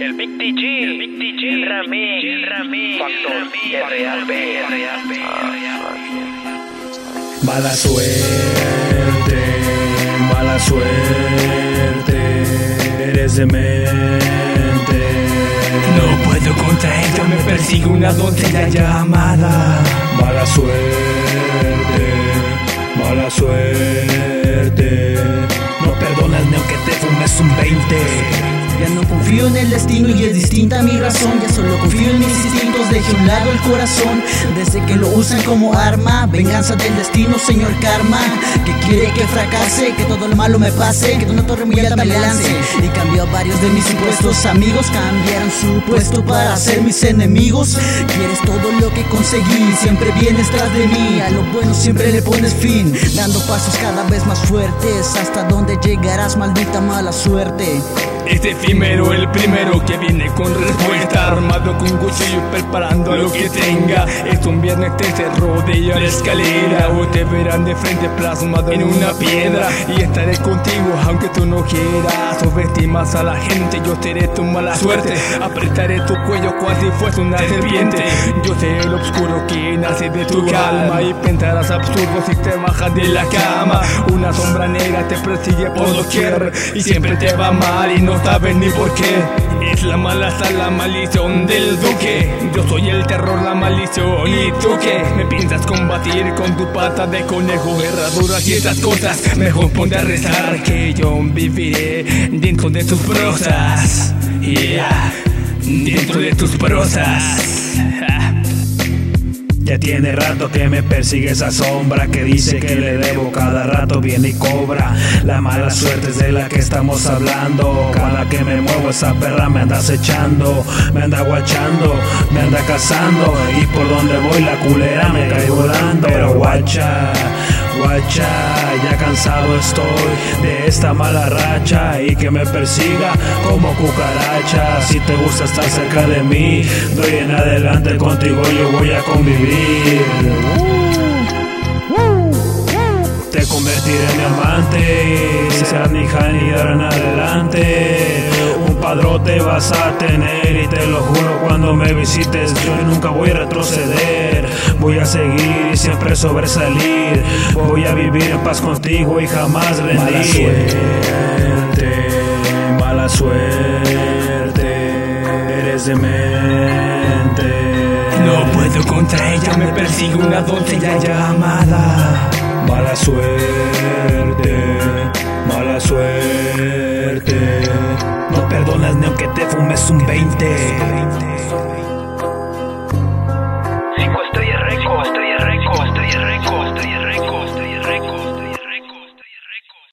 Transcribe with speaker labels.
Speaker 1: El Big TG, el Big TG, Rami, Rami, Factor, RAP, RAP,
Speaker 2: Mala suerte, mala suerte, eres demente.
Speaker 3: No puedo contra ella, me persigue una doncella llamada.
Speaker 2: Mala suerte, mala suerte.
Speaker 3: No perdonas ni aunque te fumes un 20.
Speaker 4: Ya no confío en el destino y es distinta mi razón. Ya solo confío en mis instintos, dejé a un lado el corazón. Desde que lo usan como arma, venganza del destino, señor karma. Que quiere que fracase, que todo lo malo me pase, que de una torre muy alta me lance. Y cambió varios de mis supuestos amigos, cambiaron su puesto para ser mis enemigos. Quieres todo lo que conseguí, siempre vienes tras de mí. A lo bueno siempre le pones fin, dando pasos cada vez más fuertes. Hasta donde llegarás, maldita mala suerte.
Speaker 3: Este efímero, el primero que viene con respuesta. Armado con cuchillo preparando lo que tenga. Es un viernes te se rodea la escalera. O te verán de frente plasmado en una piedra. Y estaré contigo aunque tú no quieras. Subestimas a la gente, yo seré tu mala suerte. Apretaré tu cuello cual si fuese una serpiente. Yo seré el oscuro que nace de tu alma. Y pensarás absurdo si te bajas de la cama. Una sombra negra te persigue por doquier Y siempre te va mal y no sabes ni por qué. Es la mala la maldición del duque. Yo soy el terror, la maldición. ¿Y tú qué? Me piensas combatir con tu pata de conejo, herraduras y esas cosas. Mejor ponte a rezar que yo viviré dentro de tus prosas. Yeah, dentro de tus prosas.
Speaker 2: Ya tiene rato que me persigue esa sombra que dice que le debo cada rato viene y cobra. La mala suerte es de la que estamos hablando. Cada que me muevo esa perra me anda acechando, me anda guachando, me anda cazando y por donde voy la culera me cae volando. Pero guacha, guacha, ya cansado estoy de esta mala racha y que me persiga como cucaracha. Si te gusta estar cerca de mí, doy en adelante contigo yo voy a convivir. Te convertiré en mi amante, serás mi adelante. Un padrote vas a tener y te lo juro cuando me visites yo nunca voy a retroceder. Voy a seguir y siempre sobresalir. Voy a vivir en paz contigo y jamás rendir. Mala suerte, mala suerte, eres demente.
Speaker 3: No puedo contra ella, me persigue una doncella llamada.
Speaker 2: Mala suerte, mala suerte ni aunque te fumes un 20.